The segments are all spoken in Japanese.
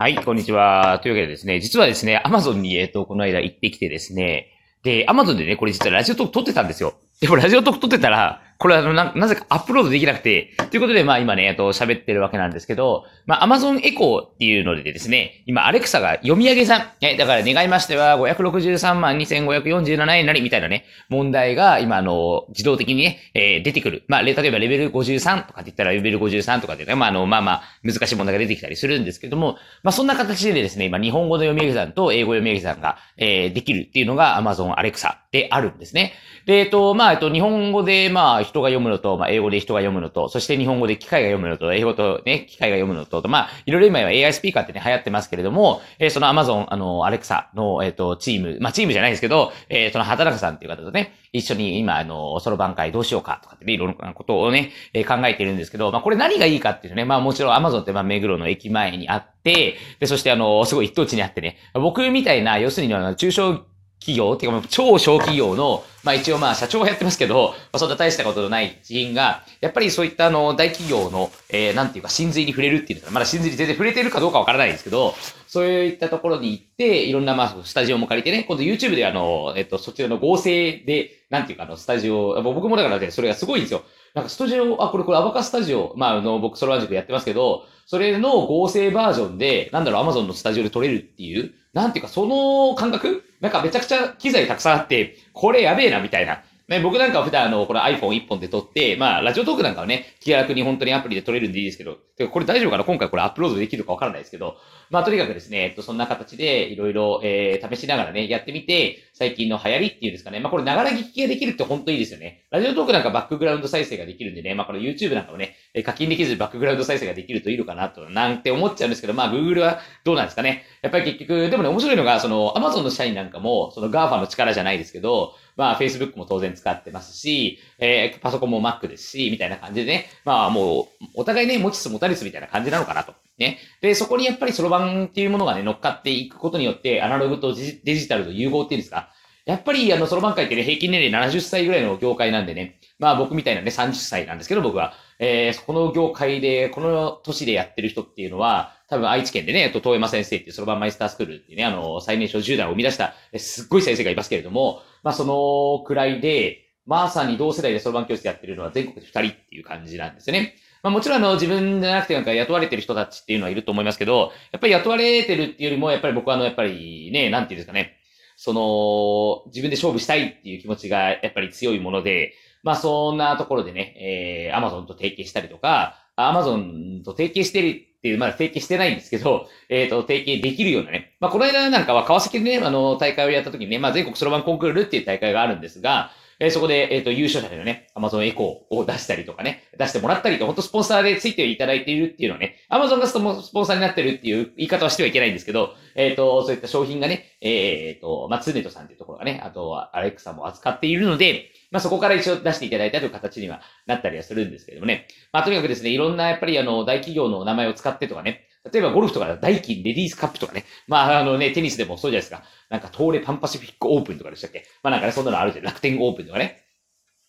はい、こんにちは。というわけでですね、実はですね、アマゾンに、えっと、この間行ってきてですね、で、アマゾンでね、これ実はラジオトーク撮ってたんですよ。でもラジオトーク撮ってたら、これはあの、な、なぜかアップロードできなくて、ということで、まあ今ね、えっと、喋ってるわけなんですけど、まあ Amazon エコーっていうのでですね、今、アレクサが読み上げ算、え、だから願いましては、563万2547円なりみたいなね、問題が今、あの、自動的にね、えー、出てくる。まあ、例えばレベル53とかって言ったら、レベル53とかってね、まああの、まあまあ、難しい問題が出てきたりするんですけども、まあそんな形でですね、今、日本語の読み上げ算と英語読み上げ算が、えー、できるっていうのが Amazon アレクサであるんですね。で、えっと、まあ、えっと、日本語で、まあ、人が読むのと、まあ、英語で人が読むのと、そして日本語で機械が読むのと、英語とね、機械が読むのと、まあ、いろいろ今は AI スピーカーってね、流行ってますけれども、えー、その Amazon、あの、アレクサの、えっ、ー、と、チーム、まあ、チームじゃないですけど、えー、その畑中さんっていう方とね、一緒に今、あの、そろばん会どうしようかとかってね、いろんなことをね、えー、考えてるんですけど、まあ、これ何がいいかっていうとね、まあ、もちろん Amazon って、まあ、目黒の駅前にあって、で、そしてあの、すごい一等地にあってね、僕みたいな、要するにあの、中小企業、っていうか超小企業の、まあ一応まあ社長はやってますけど、まあそんな大したことのない人員が、やっぱりそういったあの大企業の、えー、なんていうか真髄に触れるっていうのは、まだ真髄に全然触れてるかどうかわからないですけど、そういったところに行って、いろんなまあスタジオも借りてね、今度 YouTube であの、えっと、そちらの合成で、なんていうかあの、スタジオ、僕もだからね、それがすごいんですよ。なんかスタジオ、あ、これこれアバカスタジオ、まああの、僕ソロワン塾やってますけど、それの合成バージョンで、なんだろう、アマゾンのスタジオで撮れるっていう、なんていうか、その感覚？なんかめちゃくちゃ機材たくさんあって、これやべえな、みたいな。ね、僕なんかは普段あの、これ iPhone1 本で撮って、まあ、ラジオトークなんかはね、気楽に本当にアプリで撮れるんでいいですけど、てかこれ大丈夫かな？今回これアップロードできるかわからないですけど、まあ、とにかくですね、えっと、そんな形でいろいろ、えー、試しながらね、やってみて、最近の流行りっていうんですかね。まあ、これ、ながら聞きができるって本当いいですよね。ラジオトークなんかバックグラウンド再生ができるんでね、まあ、これ YouTube なんかもね、え課金できずバックグラウンド再生ができるといいのかなと、なんて思っちゃうんですけど、まあ、Google はどうなんですかね。やっぱり結局、でもね、面白いのが、その、Amazon の社員なんかも、その GAFA の力じゃないですけど、まあ、Facebook も当然使ってますし、えー、パソコンも Mac ですし、みたいな感じでね、まあ、もう、お互いね、持ちつ持たれつみたいな感じなのかなと。ね。で、そこにやっぱりそろばんっていうものがね、乗っかっていくことによって、アナログとデジタルと融合っていうんですか、やっぱり、あの、そろばん界ってね、平均年齢70歳ぐらいの業界なんでね、まあ僕みたいなね、30歳なんですけど、僕は。えー、この業界で、この年でやってる人っていうのは、多分愛知県でね、えっと、遠山先生っていうそろばんマイスタースクールっていうね、あの、最年少10代を生み出した、すっごい先生がいますけれども、まあそのくらいで、まあさに同世代でそろばん教室やってるのは全国で2人っていう感じなんですよね。まあもちろんあの自分じゃなくてなんか雇われてる人たちっていうのはいると思いますけど、やっぱり雇われてるっていうよりも、やっぱり僕はあの、やっぱりね、なんていうんですかね、その、自分で勝負したいっていう気持ちがやっぱり強いもので、まあそんなところでね、えー、アマゾンと提携したりとか、アマゾンと提携してるっていう、まだ提携してないんですけど、えっ、ー、と、提携できるようなね。まあこの間なんかは川崎でね、あの、大会をやった時にね、まあ全国そろばんコンクールっていう大会があるんですが、え、そこで、えっ、と、優勝者でね、Amazon エコーを出したりとかね、出してもらったりと、本当スポンサーでついていただいているっていうのはね、Amazon がスポンサーになってるっていう言い方はしてはいけないんですけど、えっ、と、そういった商品がね、えっ、と、まあ、ツーネットさんっていうところがね、あとはアレックサも扱っているので、まあ、そこから一応出していただいたという形にはなったりはするんですけどもね。まあ、とにかくですね、いろんなやっぱりあの、大企業の名前を使ってとかね、例えばゴルフとかダイキンレディースカップとかね。まあ、あのね、テニスでもそうじゃないですか。なんか、東レパンパシフィックオープンとかでしたっけ？まあなんかね、そんなのあるじゃん。楽天オープンとかね。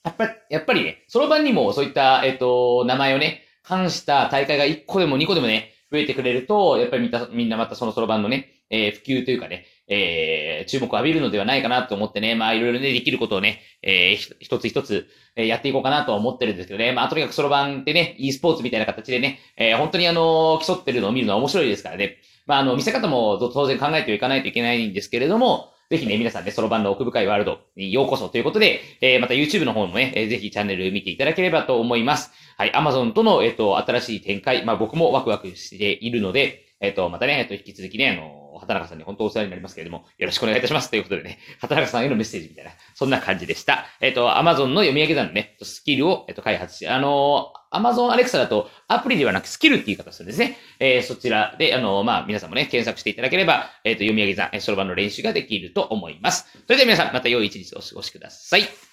やっぱ、やっぱりね、そろばんにもそういった、えっ、と、名前をね、関した大会が1個でも2個でもね、増えてくれると、やっぱりみんな、みんなまたそのそろばんのね、えー、普及というかね、えー、注目を浴びるのではないかなと思ってね、まあいろいろね、できることをね、えー、一つ一つ、えー、やっていこうかなと思ってるんですけどね、まあとにかくそろばんってね、e スポーツみたいな形でね、えー、本当にあの、競ってるのを見るのは面白いですからね、まああの、見せ方も当然考えていかないといけないんですけれども、ぜひね、皆さんね、そろばんの奥深いワールドにようこそということで、えー、また YouTube の方もね、えー、ぜひチャンネル見ていただければと思います。はい、Amazon との、えっ、ー、と、新しい展開、まあ僕もワクワクしているので、えっ、ー、と、またね、えっ、と、引き続きね、あの、畑中さんに本当お世話になりますけれども、よろしくお願いいたします。ということでね、畑中さんへのメッセージみたいな、そんな感じでした。えっ、ー、と、Amazon の読み上げ算のね、スキルを、えっ、と、開発し、あの Amazon Alexa だとアプリではなくスキルって言い方するんですね。えー、そちらで、あの、まあ、皆さんもね、検索していただければ、えっ、と、読み上げ算、そろばんの練習ができると思います。それでは皆さん、また良い一日をお過ごしください。